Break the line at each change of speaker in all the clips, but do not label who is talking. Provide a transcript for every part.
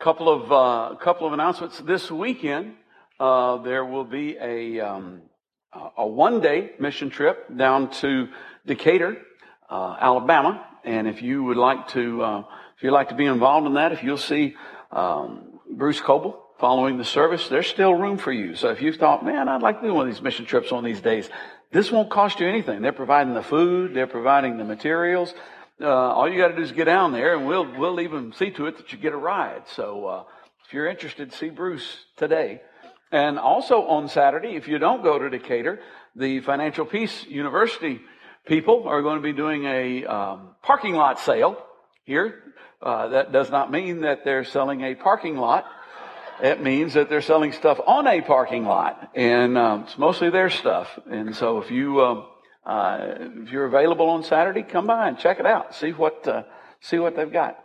Couple of uh, couple of announcements this weekend. Uh, there will be a um, a one day mission trip down to Decatur, uh, Alabama, and if you would like to uh, if you'd like to be involved in that, if you'll see um, Bruce Coble following the service, there's still room for you. So if you thought, man, I'd like to do one of these mission trips on these days, this won't cost you anything. They're providing the food, they're providing the materials. Uh, all you got to do is get down there, and we'll we'll even see to it that you get a ride. So uh, if you're interested, see Bruce today. And also on Saturday, if you don't go to Decatur, the Financial Peace University people are going to be doing a um, parking lot sale here. Uh, that does not mean that they're selling a parking lot. It means that they're selling stuff on a parking lot, and um, it's mostly their stuff. And so, if you um, uh, if you're available on Saturday, come by and check it out. See what, uh, see what they've got.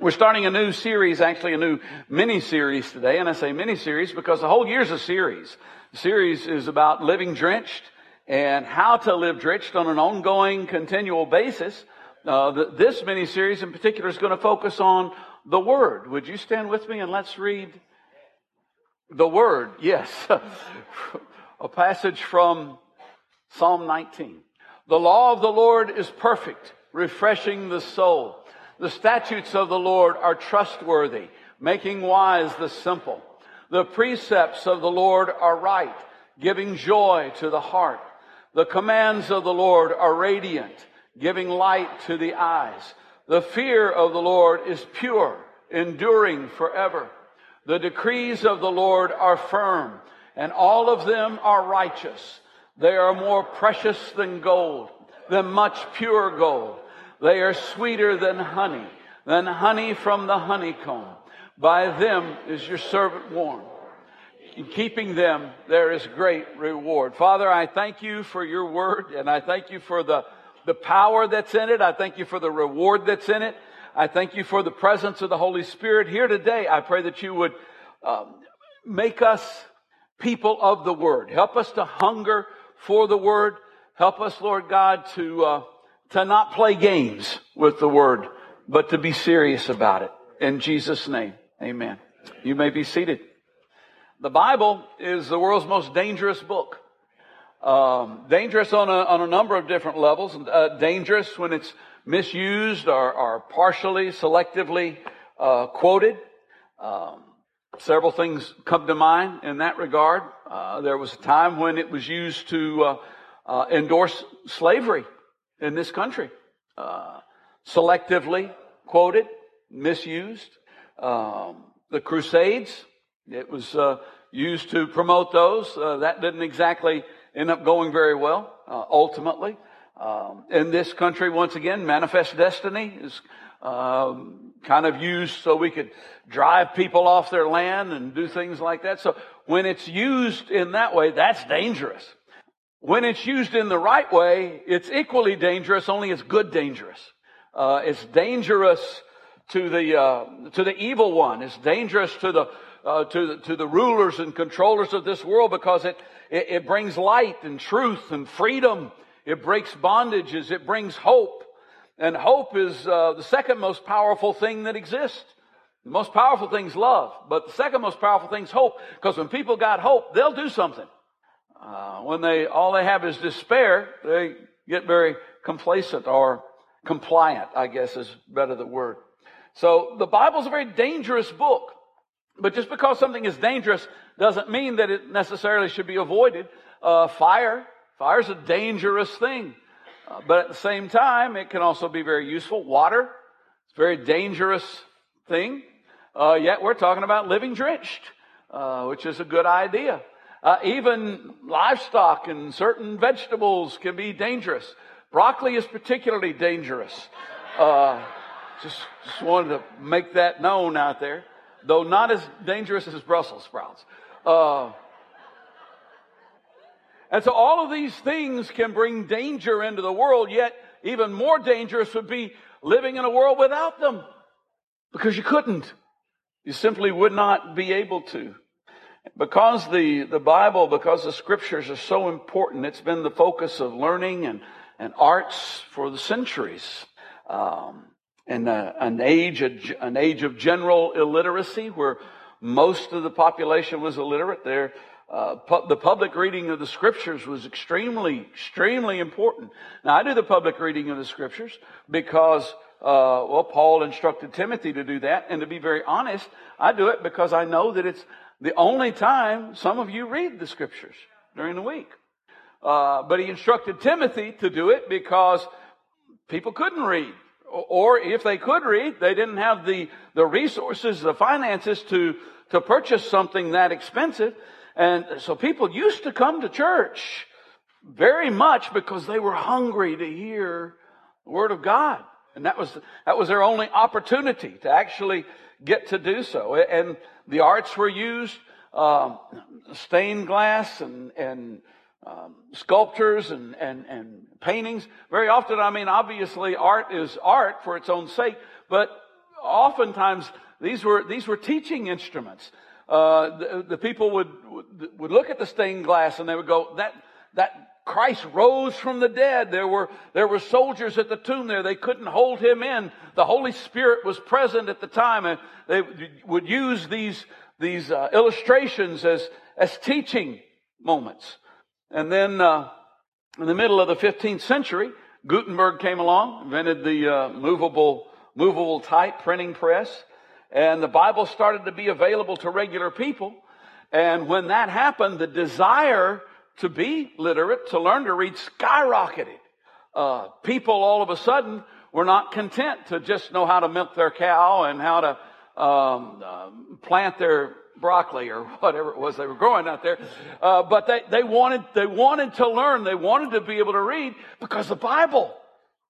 We're starting a new series, actually a new mini series today. And I say mini series because the whole year's a series. The series is about living drenched and how to live drenched on an ongoing, continual basis. Uh, the, this mini series in particular is going to focus on the Word. Would you stand with me and let's read the Word? Yes. a passage from Psalm 19. The law of the Lord is perfect, refreshing the soul. The statutes of the Lord are trustworthy, making wise the simple. The precepts of the Lord are right, giving joy to the heart. The commands of the Lord are radiant, giving light to the eyes. The fear of the Lord is pure, enduring forever. The decrees of the Lord are firm, and all of them are righteous. They are more precious than gold, than much pure gold. They are sweeter than honey, than honey from the honeycomb. By them is your servant warned. In keeping them, there is great reward. Father, I thank you for your word, and I thank you for the, the power that's in it. I thank you for the reward that's in it. I thank you for the presence of the Holy Spirit here today. I pray that you would um, make us people of the word. Help us to hunger for the word. Help us, Lord God, to, uh, to not play games with the word, but to be serious about it. In Jesus' name, amen. You may be seated. The Bible is the world's most dangerous book. Um, dangerous on a, on a number of different levels. Uh, dangerous when it's misused or, or partially, selectively uh, quoted. Um, several things come to mind in that regard. Uh, there was a time when it was used to uh, uh, endorse slavery in this country. Uh, selectively quoted, misused. Um, the Crusades, it was uh, used to promote those. That didn't exactly end up going very well, ultimately. Um, in this country, once again, manifest destiny is um, kind of used so we could drive people off their land and do things like that. So when it's used in that way, that's dangerous. When it's used in the right way, it's equally dangerous, only it's good dangerous. Uh, it's dangerous to the, uh, to the evil one. It's dangerous to the, uh, to the, to the rulers and controllers of this world because it, it, it brings light and truth and freedom. It breaks bondages. It brings hope. And hope is uh, the second most powerful thing that exists. The most powerful thing is love, but the second most powerful thing is hope. Because when people got hope, they'll do something. Uh, when they all they have is despair, they get very complacent or compliant. I guess is better the word. So the Bible is a very dangerous book. But just because something is dangerous doesn't mean that it necessarily should be avoided. Uh, fire, fire is a dangerous thing. Uh, but at the same time, it can also be very useful. Water, it's a very dangerous thing. Uh, yet we're talking about living drenched, uh, which is a good idea. Uh, even livestock and certain vegetables can be dangerous. Broccoli is particularly dangerous. Uh, just, just wanted to make that known out there, though not as dangerous as Brussels sprouts. And so all of these things can bring danger into the world, yet even more dangerous would be living in a world without them. Because you couldn't. You simply would not be able to. Because the, the Bible, because the scriptures are so important, it's been the focus of learning and, and arts for the centuries. Um, in an age, an age of general illiteracy where most of the population was illiterate. There, uh, pu- the public reading of the scriptures was extremely, extremely important. Now, I do the public reading of the scriptures because, uh, well, Paul instructed Timothy to do that. And to be very honest, I do it because I know that it's the only time some of you read the scriptures during the week. Uh, but he instructed Timothy to do it because people couldn't read. Or if they could read, they didn't have the, the resources, the finances to, to purchase something that expensive. And so people used to come to church very much because they were hungry to hear the Word of God. And that was, that was their only opportunity to actually get to do so. And the arts were used, uh, stained glass and, and um, sculptures and, and, and paintings. Very often, I mean, obviously art is art for its own sake, but oftentimes these were, these were teaching instruments. Uh, the, the, people would, would look at the stained glass and they would go, that, that Christ rose from the dead. There were, there were soldiers at the tomb there. They couldn't hold him in. The Holy Spirit was present at the time and they would use these, these uh, illustrations as, as teaching moments. And then, uh, in the middle of the 15th century, Gutenberg came along, invented the uh, movable, movable type printing press, and the Bible started to be available to regular people. And when that happened, the desire to be literate, to learn to read, skyrocketed. Uh, people all of a sudden were not content to just know how to milk their cow and how to um, uh, plant their broccoli or whatever it was they were growing out there. Uh, but they, they wanted they wanted to learn. They wanted to be able to read because the Bible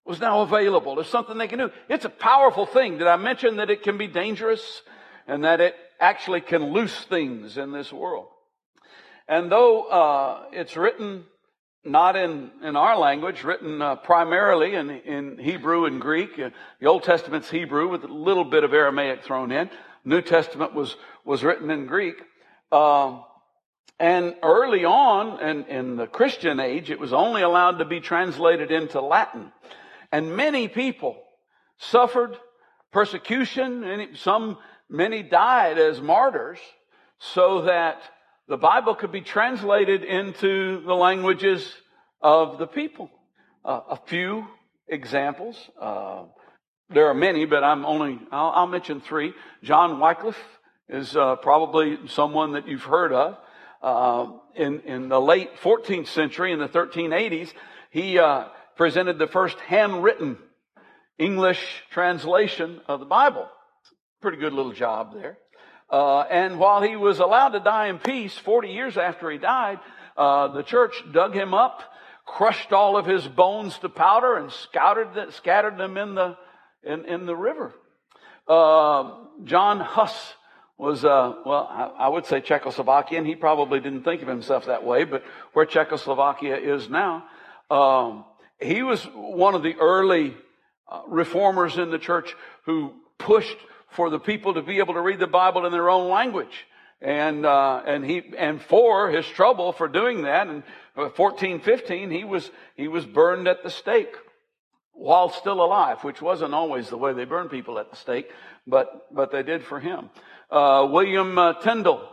was now available. It's something they can do. It's a powerful thing. Did I mention that it can be dangerous and that it actually can loose things in this world? And though uh, it's written not in, in our language, written uh, primarily in, in Hebrew and Greek, uh, the Old Testament's Hebrew with a little bit of Aramaic thrown in. New Testament was, was written in Greek. Um, and early on in, in the Christian age, it was only allowed to be translated into Latin. And many people suffered persecution, and some, many died as martyrs so that the Bible could be translated into the languages of the people. Uh, a few examples. Uh, there are many, but I'm only, I'll, I'll mention three. John Wycliffe is uh, probably someone that you've heard of. Uh, in, in the late 14th century, in the 1380s, he uh, presented the first handwritten English translation of the Bible. Pretty good little job there. Uh, and while he was allowed to die in peace, 40 years after he died, uh, the church dug him up, crushed all of his bones to powder, and scattered, scattered them in the in, in the river. Uh, John Huss was, uh, well, I, I, would say Czechoslovakian. He probably didn't think of himself that way, but where Czechoslovakia is now, um, he was one of the early uh, reformers in the church who pushed for the people to be able to read the Bible in their own language. And, uh, and he, and for his trouble for doing that, in 1415, he was, he was burned at the stake while still alive, which wasn't always the way they burned people at the stake, but, but they did for him. Uh, William uh, Tyndale,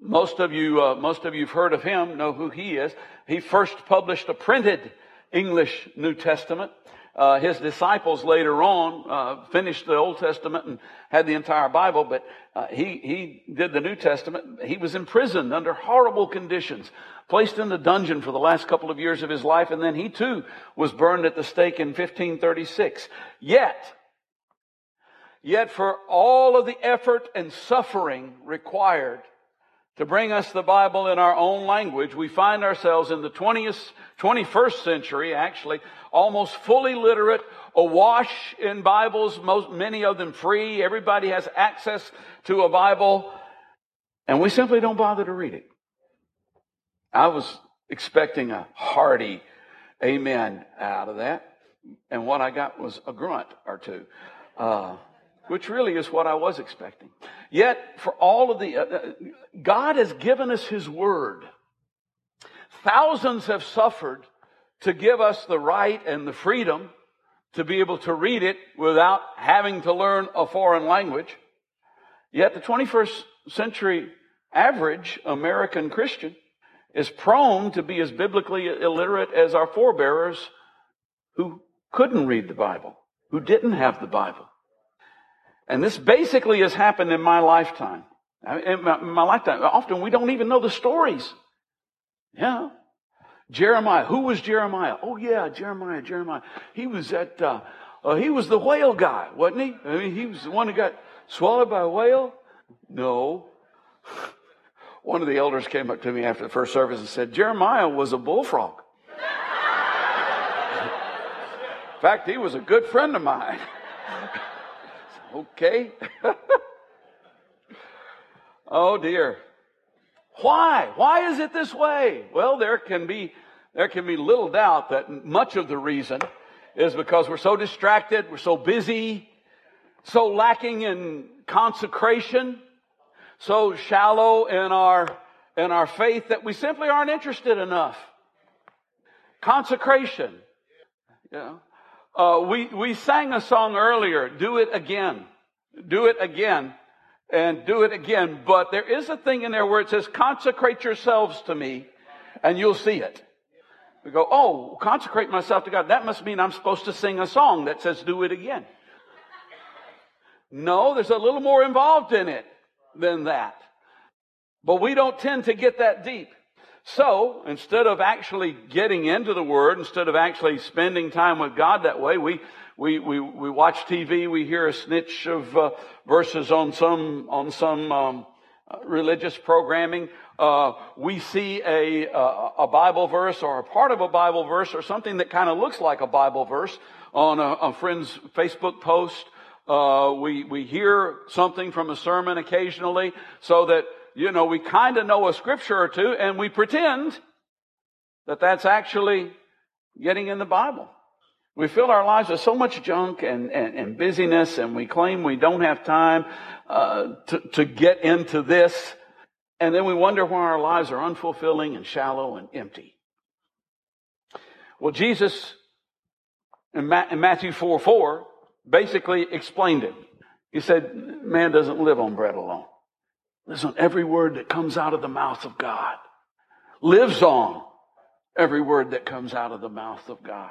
most of you, uh, most of you've heard of him, know who he is. He first published a printed English New Testament. Uh, his disciples later on uh, finished the Old Testament and had the entire Bible, but uh, he he did the New Testament. He was imprisoned under horrible conditions, placed in the dungeon for the last couple of years of his life, and then he too was burned at the stake in 1536. Yet, yet for all of the effort and suffering required to bring us the Bible in our own language, we find ourselves in the 20th, 21st century, actually, almost fully literate, awash in Bibles, most, many of them free. Everybody has access to a Bible, and we simply don't bother to read it. I was expecting a hearty amen out of that, and what I got was a grunt or two. Uh, which really is what I was expecting. Yet, for all of the, uh, uh, God has given us His Word. Thousands have suffered to give us the right and the freedom to be able to read it without having to learn a foreign language. Yet the 21st century average American Christian is prone to be as biblically illiterate as our forebearers who couldn't read the Bible, who didn't have the Bible. And this basically has happened in my lifetime. In my, in my lifetime, often we don't even know the stories. Yeah. Jeremiah. Who was Jeremiah? Oh yeah, Jeremiah, Jeremiah. He was at, uh, uh, he was the whale guy, wasn't he? I mean, he was the one who got swallowed by a whale? No. One of the elders came up to me after the first service and said, Jeremiah was a bullfrog. In fact, he was a good friend of mine. okay. oh dear. Why? Why is it this way? Well, there can be, there can be little doubt that much of the reason is because we're so distracted, we're so busy, so lacking in consecration, so shallow in our, in our faith that we simply aren't interested enough. Consecration. You know, uh, we, we sang a song earlier, do it again. Do it again and do it again. But there is a thing in there where it says, consecrate yourselves to me and you'll see it. We go, oh, consecrate myself to God. That must mean I'm supposed to sing a song that says do it again. No, there's a little more involved in it than that. But we don't tend to get that deep. So, instead of actually getting into the Word, instead of actually spending time with God that way, we, we, we, we watch TV, we hear a snitch of uh, verses on some, on some um, religious programming. Uh, we see a, a Bible verse or a part of a Bible verse or something that kind of looks like a Bible verse on a, a friend's Facebook post. Uh, we, we hear something from a sermon occasionally so that, you know, we kind of know a scripture or two and we pretend that that's actually getting in the Bible. We fill our lives with so much junk and, and, and busyness, and we claim we don't have time uh, to, to get into this. And then we wonder why our lives are unfulfilling and shallow and empty. Well, Jesus in, Ma- in Matthew 4 4 basically explained it. He said, Man doesn't live on bread alone. On every word that comes out of the mouth of God. Lives on every word that comes out of the mouth of God.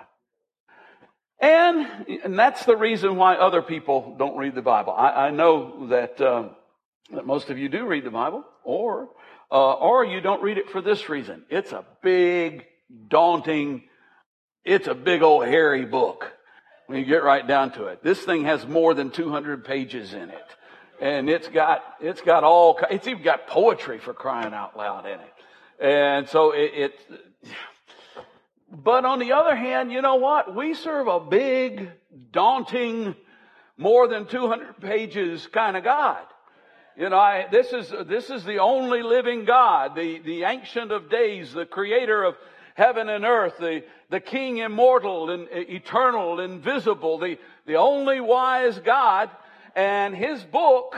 And, and that's the reason why other people don't read the Bible. I, I know that, uh, that most of you do read the Bible, or, uh, or you don't read it for this reason. It's a big, daunting, it's a big old hairy book when you get right down to it. This thing has more than 200 pages in it. And it's got, it's got all, it's even got poetry for crying out loud in it. And so it, it but on the other hand, you know what? We serve a big, daunting, more than 200 pages kind of God. You know, I, this is, this is the only living God, the, the ancient of days, the creator of heaven and earth, the, the king immortal and eternal, invisible, the, the only wise God. And his book,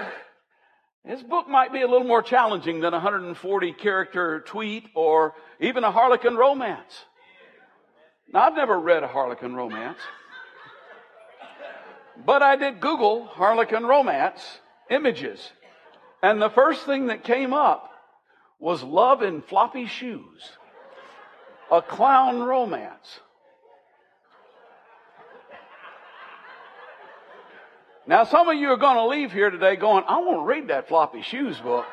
his book might be a little more challenging than a 140 character tweet or even a Harlequin romance. Now, I've never read a Harlequin romance, but I did Google Harlequin romance images. And the first thing that came up was Love in Floppy Shoes, a clown romance. Now, some of you are going to leave here today going, I want to read that Floppy Shoes book.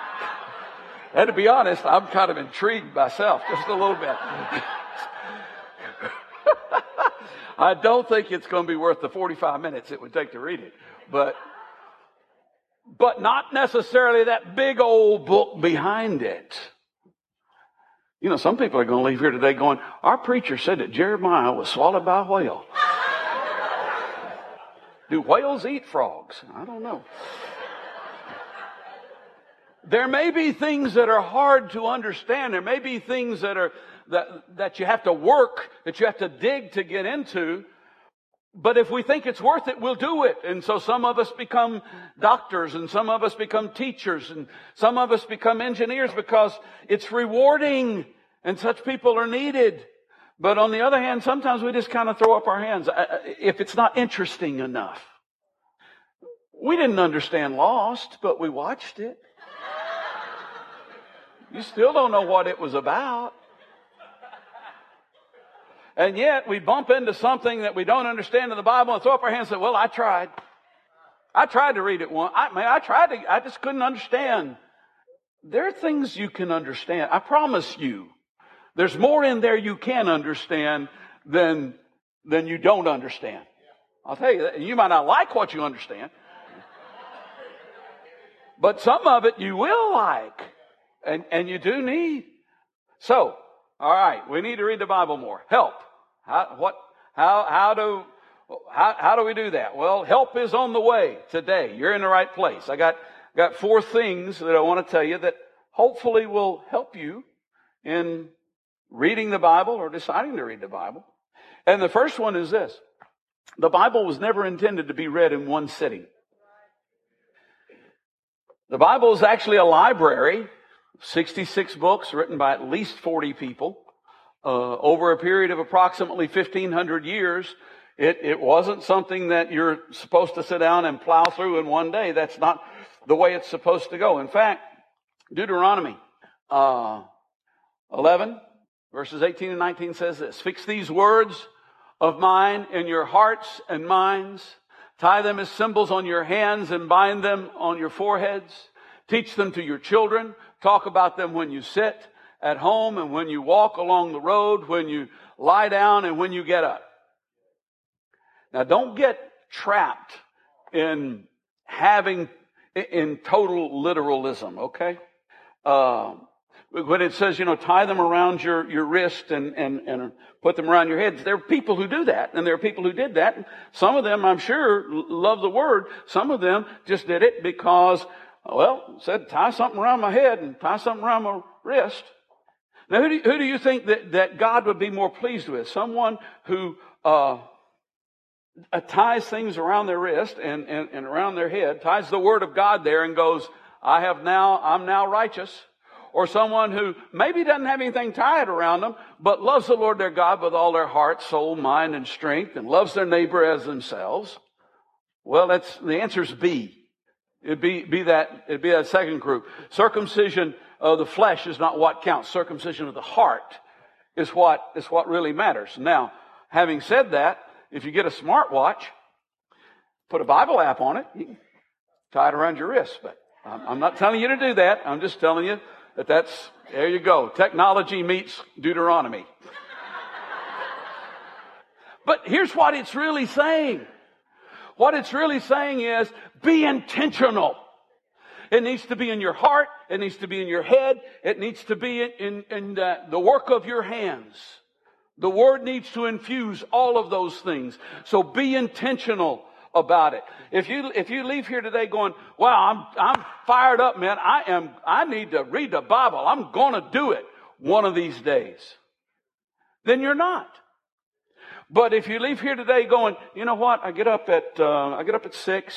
and to be honest, I'm kind of intrigued myself just a little bit. I don't think it's going to be worth the 45 minutes it would take to read it. But, but not necessarily that big old book behind it. You know, some people are going to leave here today going, our preacher said that Jeremiah was swallowed by a whale. Do whales eat frogs? I don't know. There may be things that are hard to understand. There may be things that are that, that you have to work, that you have to dig to get into. But if we think it's worth it, we'll do it. And so some of us become doctors and some of us become teachers and some of us become engineers because it's rewarding and such people are needed. But on the other hand, sometimes we just kind of throw up our hands uh, if it's not interesting enough. We didn't understand Lost, but we watched it. You still don't know what it was about. And yet we bump into something that we don't understand in the Bible and throw up our hands and say, well, I tried. I tried to read it once. I I tried to, I just couldn't understand. There are things you can understand. I promise you. There's more in there you can understand than, than you don't understand. I'll tell you that. You might not like what you understand. But some of it you will like. And, and you do need. So, all right, we need to read the Bible more. Help. How, what, how, how do, how, how do we do that? Well, help is on the way today. You're in the right place. I got, got four things that I want to tell you that hopefully will help you in reading the Bible or deciding to read the Bible. And the first one is this. The Bible was never intended to be read in one sitting. The Bible is actually a library, 66 books written by at least 40 people uh, over a period of approximately 1500 years. It, it wasn't something that you're supposed to sit down and plow through in one day. That's not the way it's supposed to go. In fact, Deuteronomy uh, 11, verses 18 and 19 says this Fix these words of mine in your hearts and minds. Tie them as symbols on your hands and bind them on your foreheads. Teach them to your children. Talk about them when you sit at home and when you walk along the road, when you lie down and when you get up. Now don't get trapped in having, in total literalism, okay? Uh, when it says, you know, tie them around your, your wrist and, and, and put them around your head, there are people who do that, and there are people who did that. Some of them, I'm sure, love the word. Some of them just did it because, well, said tie something around my head and tie something around my wrist. Now, who do, who do you think that, that God would be more pleased with? Someone who uh, uh, ties things around their wrist and, and, and around their head, ties the word of God there and goes, I have now, I'm now righteous. Or someone who maybe doesn't have anything tied around them, but loves the Lord their God with all their heart, soul, mind, and strength, and loves their neighbor as themselves. Well, that's, the answer is B. It'd be, be that, it'd be that second group. Circumcision of the flesh is not what counts. Circumcision of the heart is what, is what really matters. Now, having said that, if you get a smartwatch, put a Bible app on it, tie it around your wrist. But I'm not telling you to do that. I'm just telling you that that's, there you go. Technology meets Deuteronomy. but here's what it's really saying. What it's really saying is be intentional. It needs to be in your heart. It needs to be in your head. It needs to be in, in, in the, the work of your hands. The Word needs to infuse all of those things. So be intentional about it. If you, if you leave here today going, wow, I'm, I'm fired up, man. I am, I need to read the Bible. I'm going to do it one of these days. Then you're not. But if you leave here today going, you know what? I get up at, uh, I get up at six,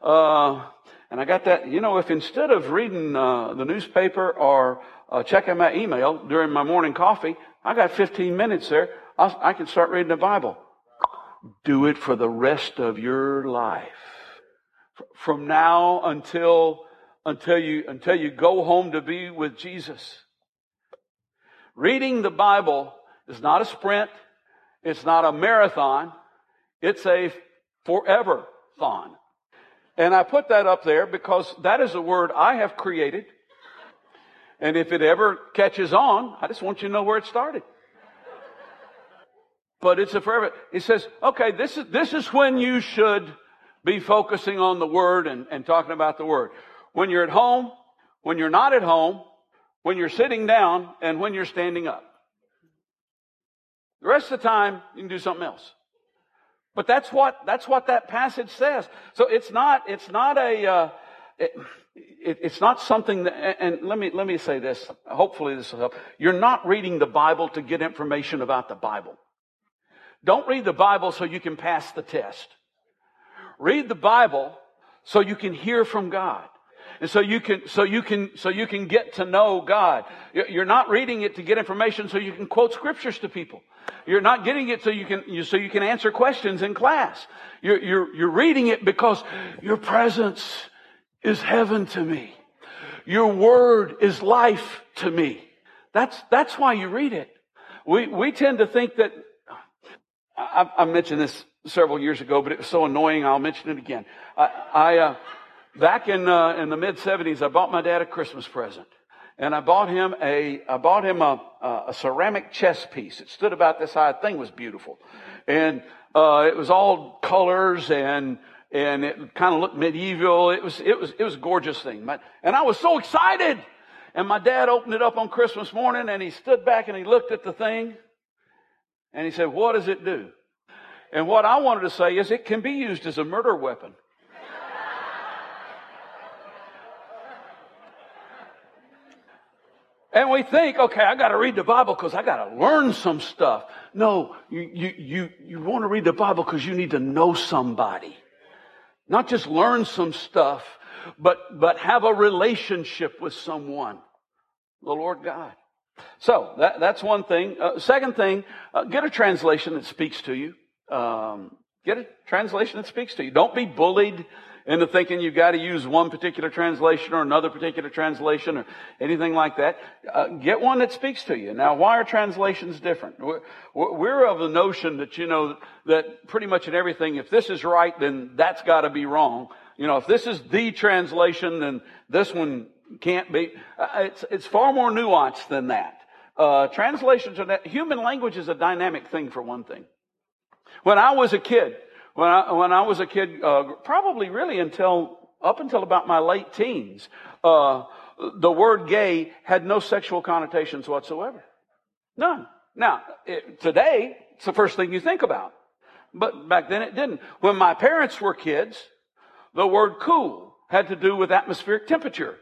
uh, and I got that, you know, if instead of reading, uh, the newspaper or, uh, checking my email during my morning coffee, I got 15 minutes there. I'll, I can start reading the Bible. Do it for the rest of your life. From now until, until you, until you go home to be with Jesus. Reading the Bible is not a sprint. It's not a marathon. It's a forever thon. And I put that up there because that is a word I have created and if it ever catches on, I just want you to know where it started. But it's a forever. He says, okay, this is, this is when you should be focusing on the word and, and talking about the word. When you're at home, when you're not at home, when you're sitting down, and when you're standing up. The rest of the time, you can do something else. But that's what, that's what that passage says. So it's not, it's not a, uh, it, it, it's not something that, and let me, let me say this. Hopefully this will help. You're not reading the Bible to get information about the Bible. Don't read the Bible so you can pass the test. Read the Bible so you can hear from God. And so you can, so you can, so you can get to know God. You're not reading it to get information so you can quote scriptures to people. You're not getting it so you can, so you can answer questions in class. You're, you're, you're reading it because your presence is heaven to me. Your word is life to me. That's, that's why you read it. We, we tend to think that, I, I mentioned this several years ago, but it was so annoying. I'll mention it again. I, I uh, back in uh, in the mid '70s, I bought my dad a Christmas present, and I bought him a I bought him a, a ceramic chess piece. It stood about this high. The thing was beautiful, and uh, it was all colors and and it kind of looked medieval. It was it was it was a gorgeous thing, and I was so excited. And my dad opened it up on Christmas morning, and he stood back and he looked at the thing, and he said, "What does it do?" And what I wanted to say is it can be used as a murder weapon. And we think, okay, I got to read the Bible because I got to learn some stuff. No, you, you, you, you want to read the Bible because you need to know somebody. Not just learn some stuff, but, but have a relationship with someone. The Lord God. So that, that's one thing. Uh, second thing, uh, get a translation that speaks to you. Um, get a translation that speaks to you. Don't be bullied into thinking you've got to use one particular translation or another particular translation or anything like that. Uh, get one that speaks to you. Now, why are translations different? We're, we're of the notion that, you know, that pretty much in everything, if this is right, then that's got to be wrong. You know, if this is the translation, then this one can't be. Uh, it's, it's far more nuanced than that. Uh, translations are that, human language is a dynamic thing for one thing. When I was a kid, when I, when I was a kid, uh, probably really until, up until about my late teens, uh, the word gay had no sexual connotations whatsoever. None. Now, it, today, it's the first thing you think about. But back then it didn't. When my parents were kids, the word cool had to do with atmospheric temperature.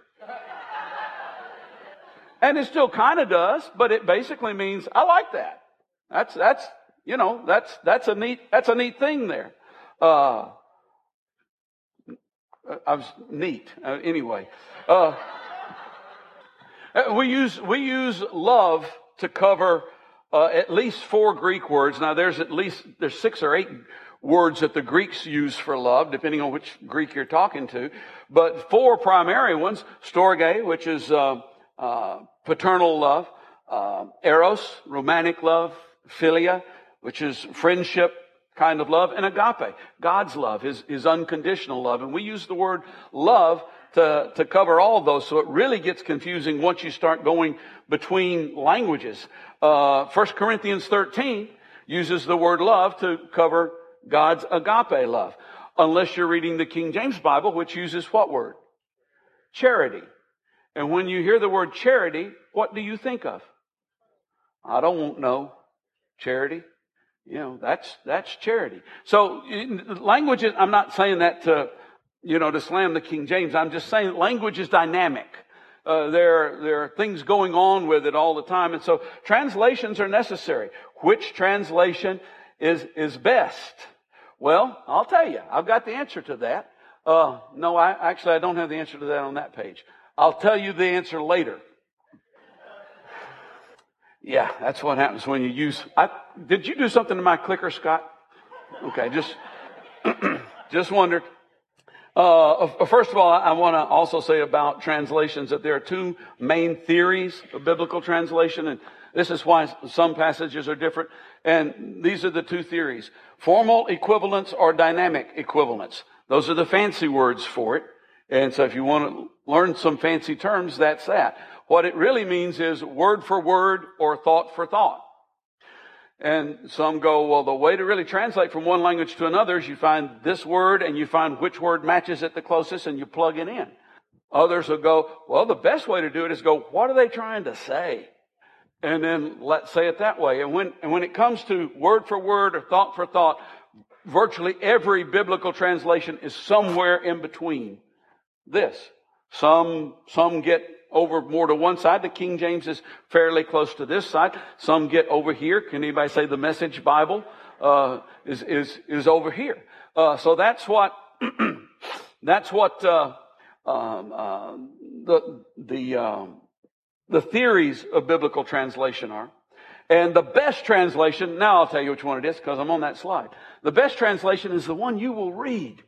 And it still kind of does, but it basically means, I like that. That's, that's, you know, that's, that's a neat, that's a neat thing there. Uh, I was neat. Uh, anyway, uh, we use, we use love to cover uh, at least four Greek words. Now there's at least, there's six or eight words that the Greeks use for love, depending on which Greek you're talking to. But four primary ones, storge, which is, uh, uh, paternal love, eros, romantic love, philia, which is friendship kind of love, and agape, God's love, his, his unconditional love. And we use the word love to, to cover all those. So it really gets confusing once you start going between languages. Uh, 1 Corinthians 13 uses the word love to cover God's agape love. Unless you're reading the King James Bible, which uses what word? Charity. And when you hear the word charity, what do you think of? I don't know. Charity. You know, that's, that's charity. So language is, I'm not saying that to, you know, to slam the King James. I'm just saying language is dynamic. Uh, there, there are things going on with it all the time. And so translations are necessary. Which translation is, is best? Well, I'll tell you. I've got the answer to that. Uh, no, I, actually, I don't have the answer to that on that page. I'll tell you the answer later. Yeah, that's what happens when you use. I, did you do something to my clicker, Scott? Okay, just just wondered. Uh, first of all, I want to also say about translations that there are two main theories of biblical translation, and this is why some passages are different. And these are the two theories: formal equivalence or dynamic equivalence. Those are the fancy words for it. And so, if you want to learn some fancy terms, that's that. What it really means is word for word or thought for thought. And some go, well, the way to really translate from one language to another is you find this word and you find which word matches it the closest and you plug it in. Others will go, well, the best way to do it is go, what are they trying to say? And then let's say it that way. And when, and when it comes to word for word or thought for thought, virtually every biblical translation is somewhere in between this. Some, some get over more to one side. The King James is fairly close to this side. Some get over here. Can anybody say the Message Bible uh, is is is over here? Uh, so that's what that's what uh, um, uh, the the um, the theories of biblical translation are. And the best translation, now I'll tell you which one it is because I'm on that slide. The best translation is the one you will read.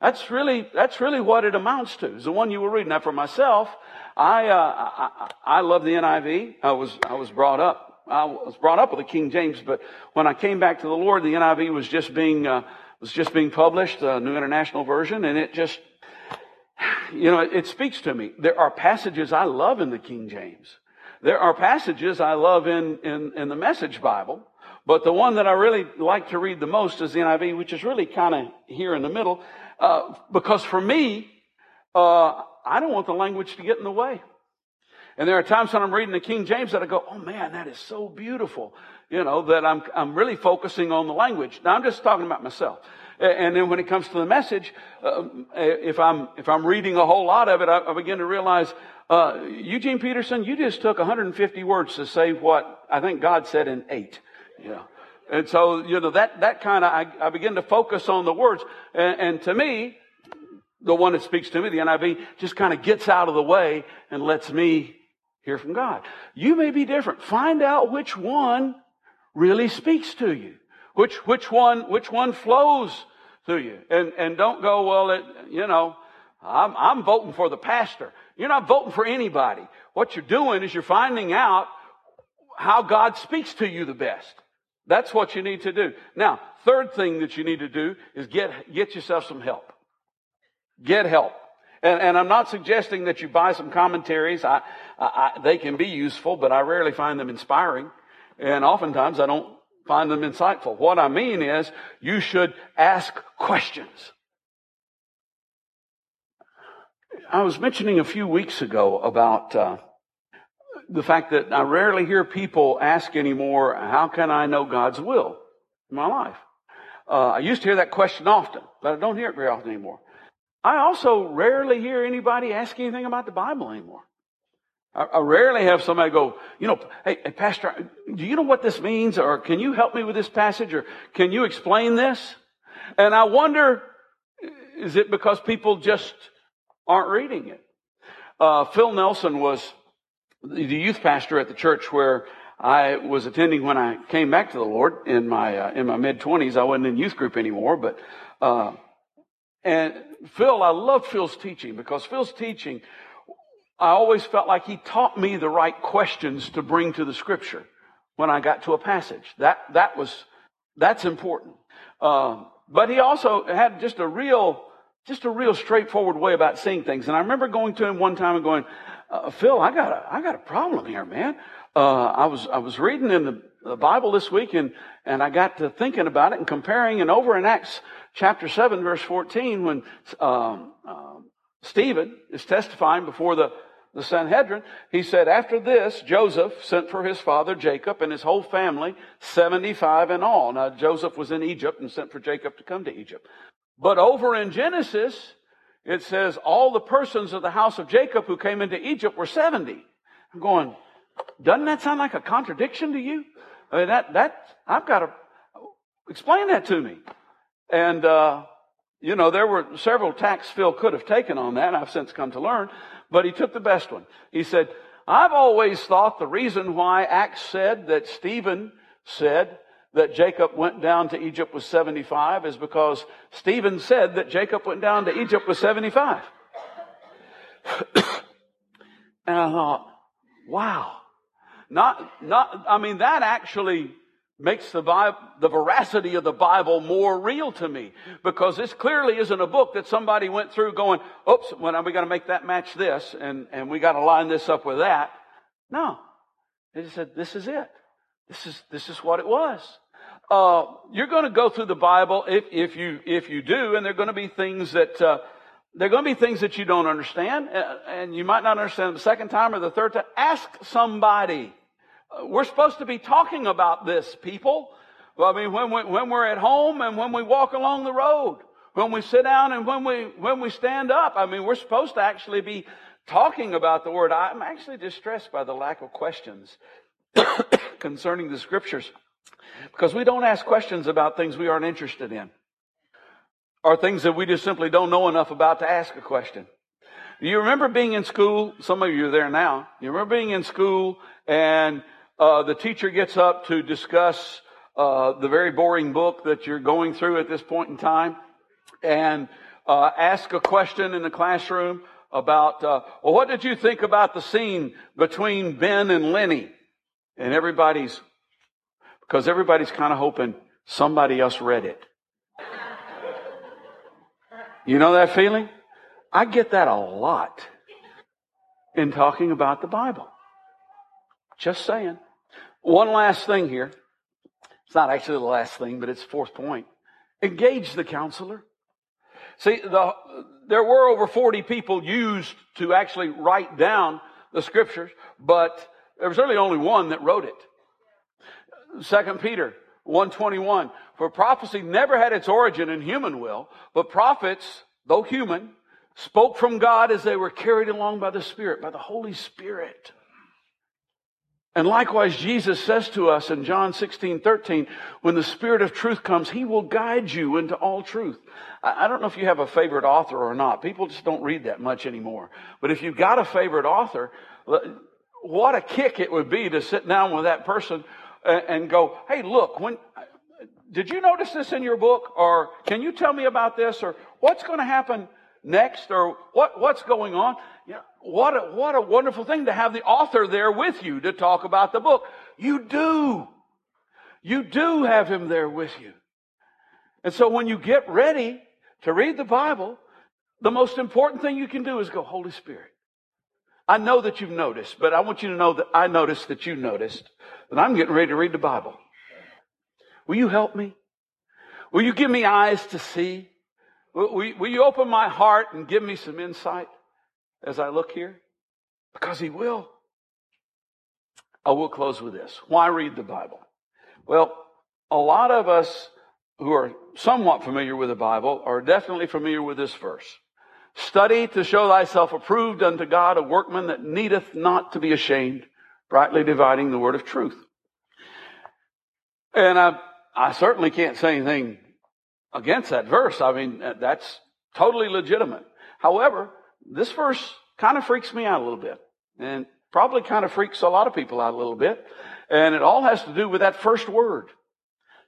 That's really, that's really what it amounts to, is the one you were reading. Now for myself, I, uh, I, I love the NIV. I was, I was brought up, I was brought up with the King James, but when I came back to the Lord, the NIV was just being, uh, was just being published, the New International Version, and it just, you know, it, it speaks to me. There are passages I love in the King James. There are passages I love in, in, in the Message Bible, but the one that I really like to read the most is the NIV, which is really kind of here in the middle, uh, because for me, uh, I don't want the language to get in the way. And there are times when I'm reading the King James that I go, oh man, that is so beautiful. You know, that I'm, I'm really focusing on the language. Now I'm just talking about myself. And then when it comes to the message, uh, if I'm, if I'm reading a whole lot of it, I, I begin to realize, uh, Eugene Peterson, you just took 150 words to say what I think God said in eight. Yeah. And so, you know, that, that kind of, I, I begin to focus on the words. And, and to me, the one that speaks to me, the NIV, just kind of gets out of the way and lets me hear from God. You may be different. Find out which one really speaks to you. Which, which one, which one flows through you. And, and don't go, well, it, you know, I'm, I'm voting for the pastor. You're not voting for anybody. What you're doing is you're finding out how God speaks to you the best. That's what you need to do. Now, third thing that you need to do is get, get yourself some help. Get help. And, and I'm not suggesting that you buy some commentaries. I, I, they can be useful, but I rarely find them inspiring. And oftentimes I don't find them insightful. What I mean is you should ask questions. I was mentioning a few weeks ago about uh, the fact that I rarely hear people ask anymore, how can I know God's will in my life? Uh, I used to hear that question often, but I don't hear it very often anymore. I also rarely hear anybody ask anything about the Bible anymore. I, I rarely have somebody go, you know, hey, hey, Pastor, do you know what this means? Or can you help me with this passage? Or can you explain this? And I wonder, is it because people just aren't reading it? Uh, Phil Nelson was the youth pastor at the church where I was attending when I came back to the Lord in my uh, in my mid twenties. I wasn't in youth group anymore, but uh, and Phil, I loved Phil's teaching because Phil's teaching, I always felt like he taught me the right questions to bring to the Scripture when I got to a passage. That that was that's important. Uh, but he also had just a real just a real straightforward way about seeing things. And I remember going to him one time and going, uh, Phil, I got a, I got a problem here, man. Uh, I was, I was reading in the, the, Bible this week and, and I got to thinking about it and comparing and over in Acts chapter 7 verse 14 when, um, uh, Stephen is testifying before the, the Sanhedrin, he said, after this, Joseph sent for his father Jacob and his whole family, 75 in all. Now, Joseph was in Egypt and sent for Jacob to come to Egypt. But over in Genesis, it says all the persons of the house of Jacob who came into Egypt were 70. I'm going, doesn't that sound like a contradiction to you? I mean, that, that, I've got to explain that to me. And, uh, you know, there were several tacks Phil could have taken on that. I've since come to learn, but he took the best one. He said, I've always thought the reason why Acts said that Stephen said that Jacob went down to Egypt with 75 is because Stephen said that Jacob went down to Egypt with 75. and I thought, wow. Not, not, I mean, that actually makes the the veracity of the Bible more real to me because this clearly isn't a book that somebody went through going, oops, when are we going to make that match this and, and we got to line this up with that. No. They just said, this is it. This is, this is what it was. Uh, you're going to go through the Bible if, if you, if you do, and there are going to be things that, uh, there are going to be things that you don't understand, and you might not understand the second time or the third time. Ask somebody. Uh, we're supposed to be talking about this, people. Well, I mean, when, we, when we're at home and when we walk along the road, when we sit down and when we, when we stand up, I mean, we're supposed to actually be talking about the Word. I'm actually distressed by the lack of questions concerning the Scriptures because we don't ask questions about things we aren't interested in. or things that we just simply don't know enough about to ask a question. You remember being in school? Some of you are there now. You remember being in school and uh, the teacher gets up to discuss uh, the very boring book that you're going through at this point in time, and uh, ask a question in the classroom about, uh, well, what did you think about the scene between Ben and Lenny? And everybody's, because everybody's kind of hoping somebody else read it. You know that feeling? I get that a lot in talking about the Bible. Just saying. One last thing here. It's not actually the last thing, but it's fourth point. Engage the counselor. See, the, there were over 40 people used to actually write down the scriptures, but there was really only one that wrote it. Second Peter 121. For prophecy never had its origin in human will, but prophets, though human, spoke from God as they were carried along by the Spirit, by the Holy Spirit. And likewise, Jesus says to us in John 16, 13, when the Spirit of truth comes, He will guide you into all truth. I don't know if you have a favorite author or not. People just don't read that much anymore. But if you've got a favorite author, what a kick it would be to sit down with that person and go, hey, look, when, did you notice this in your book? Or can you tell me about this? Or what's going to happen next? Or what, what's going on? You know, what a, what a wonderful thing to have the author there with you to talk about the book. You do. You do have him there with you. And so when you get ready to read the Bible, the most important thing you can do is go, Holy Spirit. I know that you've noticed, but I want you to know that I noticed that you noticed that I'm getting ready to read the Bible. Will you help me? Will you give me eyes to see? Will, will you open my heart and give me some insight? as I look here? Because He will. Oh, I will close with this. Why read the Bible? Well, a lot of us who are somewhat familiar with the Bible are definitely familiar with this verse. Study to show thyself approved unto God, a workman that needeth not to be ashamed, rightly dividing the word of truth. And I, I certainly can't say anything against that verse. I mean, that's totally legitimate. However, this verse kind of freaks me out a little bit and probably kind of freaks a lot of people out a little bit. And it all has to do with that first word,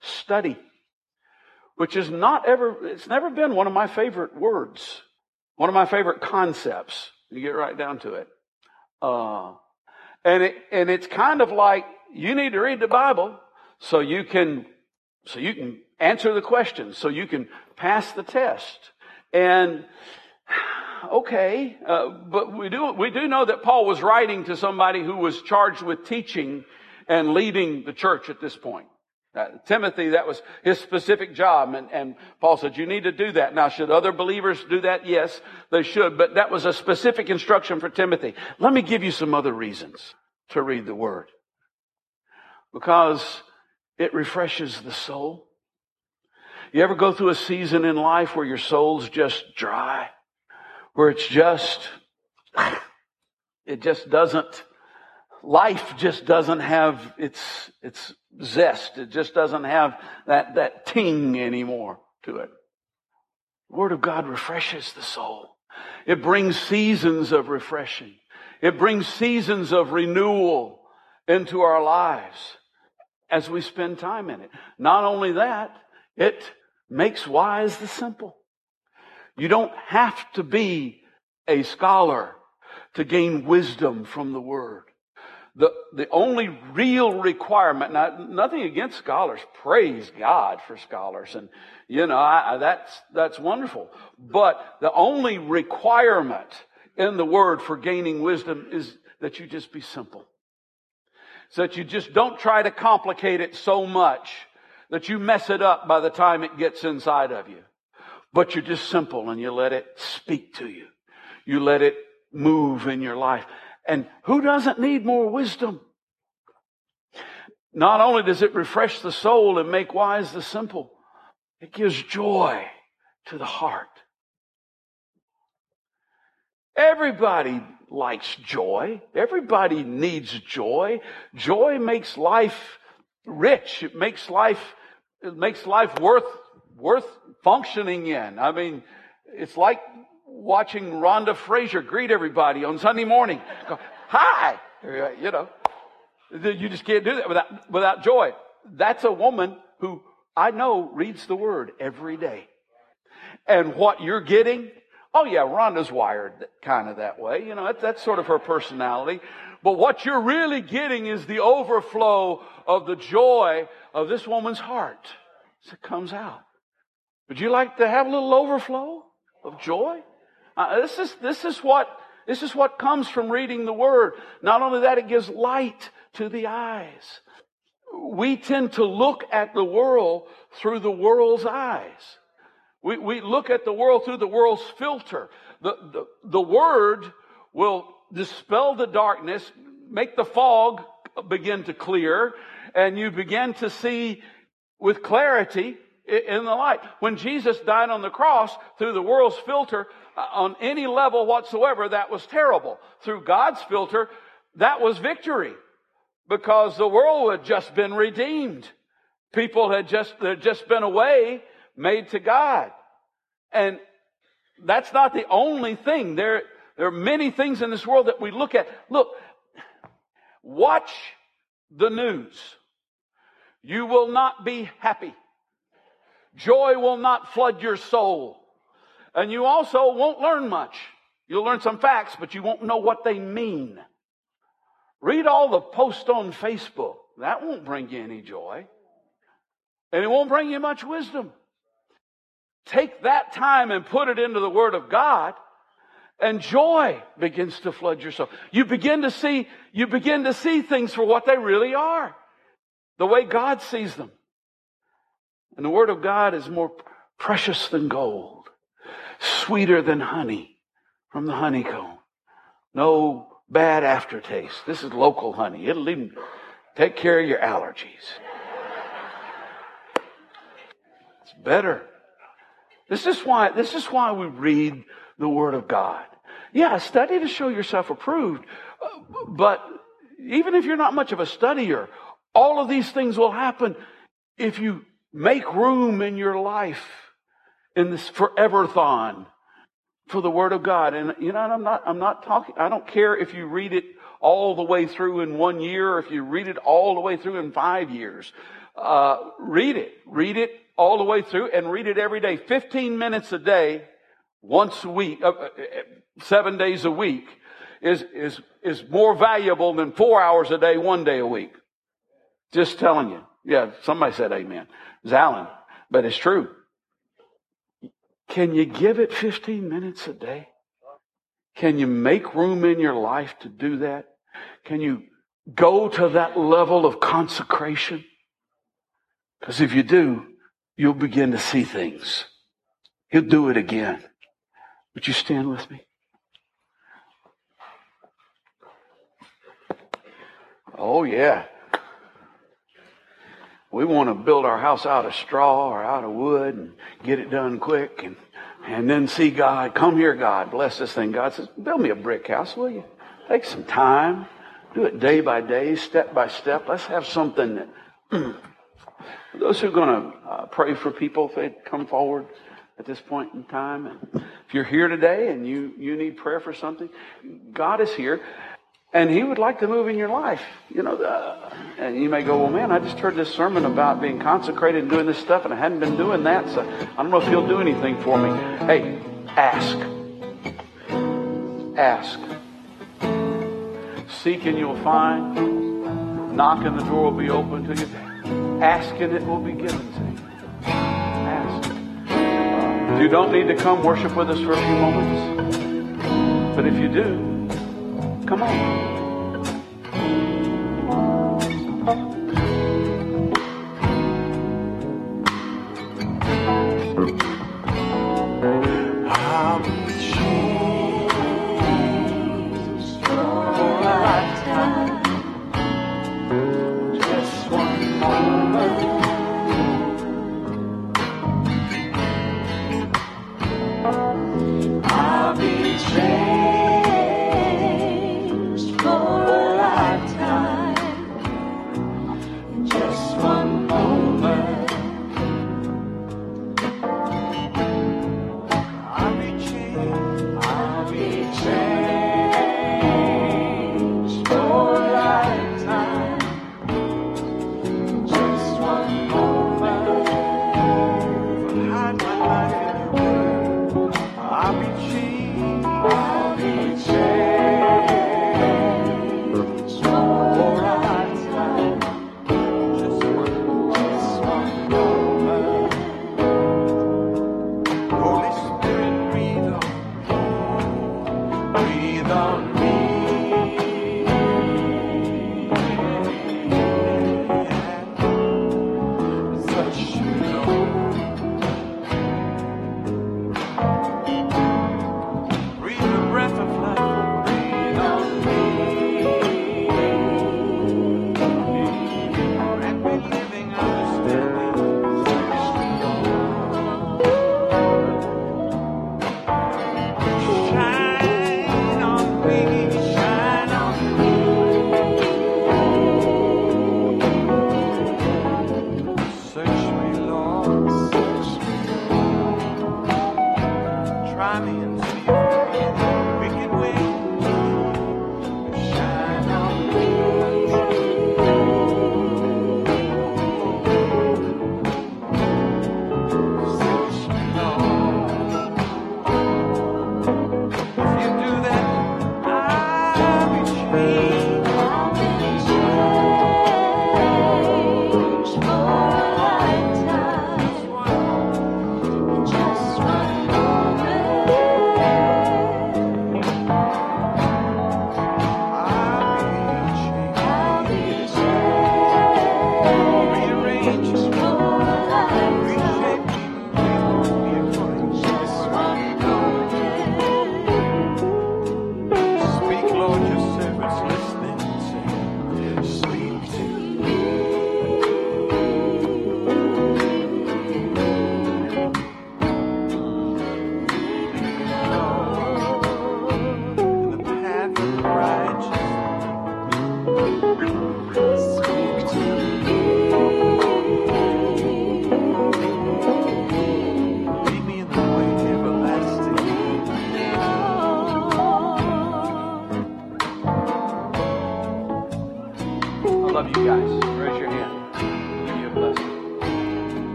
study, which is not ever, it's never been one of my favorite words, one of my favorite concepts. You get right down to it. Uh, and it, and it's kind of like you need to read the Bible so you can, so you can answer the questions, so you can pass the test. And okay, uh, but we do, we do know that Paul was writing to somebody who was charged with teaching and leading the church at this point. Uh, Timothy, that was his specific job. And, and Paul said, you need to do that. Now, should other believers do that? Yes, they should. But that was a specific instruction for Timothy. Let me give you some other reasons to read the word. Because it refreshes the soul. You ever go through a season in life where your soul's just dry? where it's just, it just doesn't, life just doesn't have its, its zest. It just doesn't have that, that ting anymore to it. The Word of God refreshes the soul. It brings seasons of refreshing. It brings seasons of renewal into our lives as we spend time in it. Not only that, it makes wise the simple. You don't have to be a scholar to gain wisdom from the Word. The, the only real requirement, now, nothing against scholars. Praise God for scholars. And, you know, I, that's, that's wonderful. But the only requirement in the Word for gaining wisdom is that you just be simple. So that you just don't try to complicate it so much that you mess it up by the time it gets inside of you. But you're just simple and you let it speak to you. You let it move in your life. And who doesn't need more wisdom? Not only does it refresh the soul and make wise the simple, it gives joy to the heart. Everybody likes joy. Everybody needs joy. Joy makes life rich. It makes life, it makes life worth worth functioning in. I mean, it's like watching Rhonda Frazier greet everybody on Sunday morning. Go, Hi! You know, you just can't do that without, without joy. That's a woman who I know reads the word every day. And what you're getting, oh yeah, Rhonda's wired kind of that way. You know, that's, that's sort of her personality. But what you're really getting is the overflow of the joy of this woman's heart as it comes out. Would you like to have a little overflow of joy? Uh, this is, this is what, this is what comes from reading the Word. Not only that, it gives light to the eyes. We tend to look at the world through the world's eyes. We, we look at the world through the world's filter. The, the, the Word will dispel the darkness, make the fog begin to clear, and you begin to see with clarity in the light. When Jesus died on the cross through the world's filter, uh, on any level whatsoever, that was terrible. Through God's filter, that was victory because the world had just been redeemed. People had just, had just been away, made to God. And that's not the only thing. There, there are many things in this world that we look at. Look, watch the news. You will not be happy. Joy will not flood your soul. And you also won't learn much. You'll learn some facts, but you won't know what they mean. Read all the posts on Facebook. That won't bring you any joy. And it won't bring you much wisdom. Take that time and put it into the Word of God and joy begins to flood your soul. You begin to see, you begin to see things for what they really are. The way God sees them. And the Word of God is more precious than gold, sweeter than honey from the honeycomb. No bad aftertaste. This is local honey. It'll even take care of your allergies. It's better. This is why, this is why we read the Word of God. Yeah, study to show yourself approved. But even if you're not much of a studier, all of these things will happen if you make room in your life in this forever thon for the Word of God. And you know, I'm not, I'm not talking, I don't care if you read it all the way through in one year or if you read it all the way through in five years. Uh, read it. Read it all the way through and read it every day. 15 minutes a day once a week, uh, uh, seven days a week, is, is, is more valuable than four hours a day, one day a week. Just telling you. Yeah, somebody said amen. Alan, but it's true. Can you give it 15 minutes a day? Can you make room in your life to do that? Can you go to that level of consecration? Because if you do, you'll begin to see things. He'll do it again. Would you stand with me? Oh, yeah. We want to build our house out of straw or out of wood and get it done quick and, and then see God. Come here, God. Bless this thing. God says, build me a brick house, will you? Take some time. Do it day by day, step by step. Let's have something that, those who are going to uh, pray for people, if they come forward at this point in time. And if you're here today and you, you need prayer for something, God is here. And he would like to move in your life. You know, uh, and you may go, well, man, I just heard this sermon about being consecrated and doing this stuff, and I hadn't been doing that, so I don't know if he'll do anything for me. Hey, ask. Ask. Seek and you'll find. Knock and the door will be open to you. Ask and it will be given to you. Ask. You don't need to come worship with us for a few moments. But if you do, come on.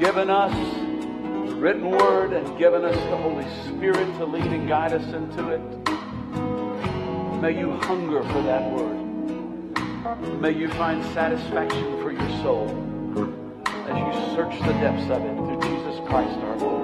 given us the written word and given us the Holy Spirit to lead and guide us into it. May you hunger for that word. May you find satisfaction for your soul as you search the depths of it through Jesus Christ our Lord.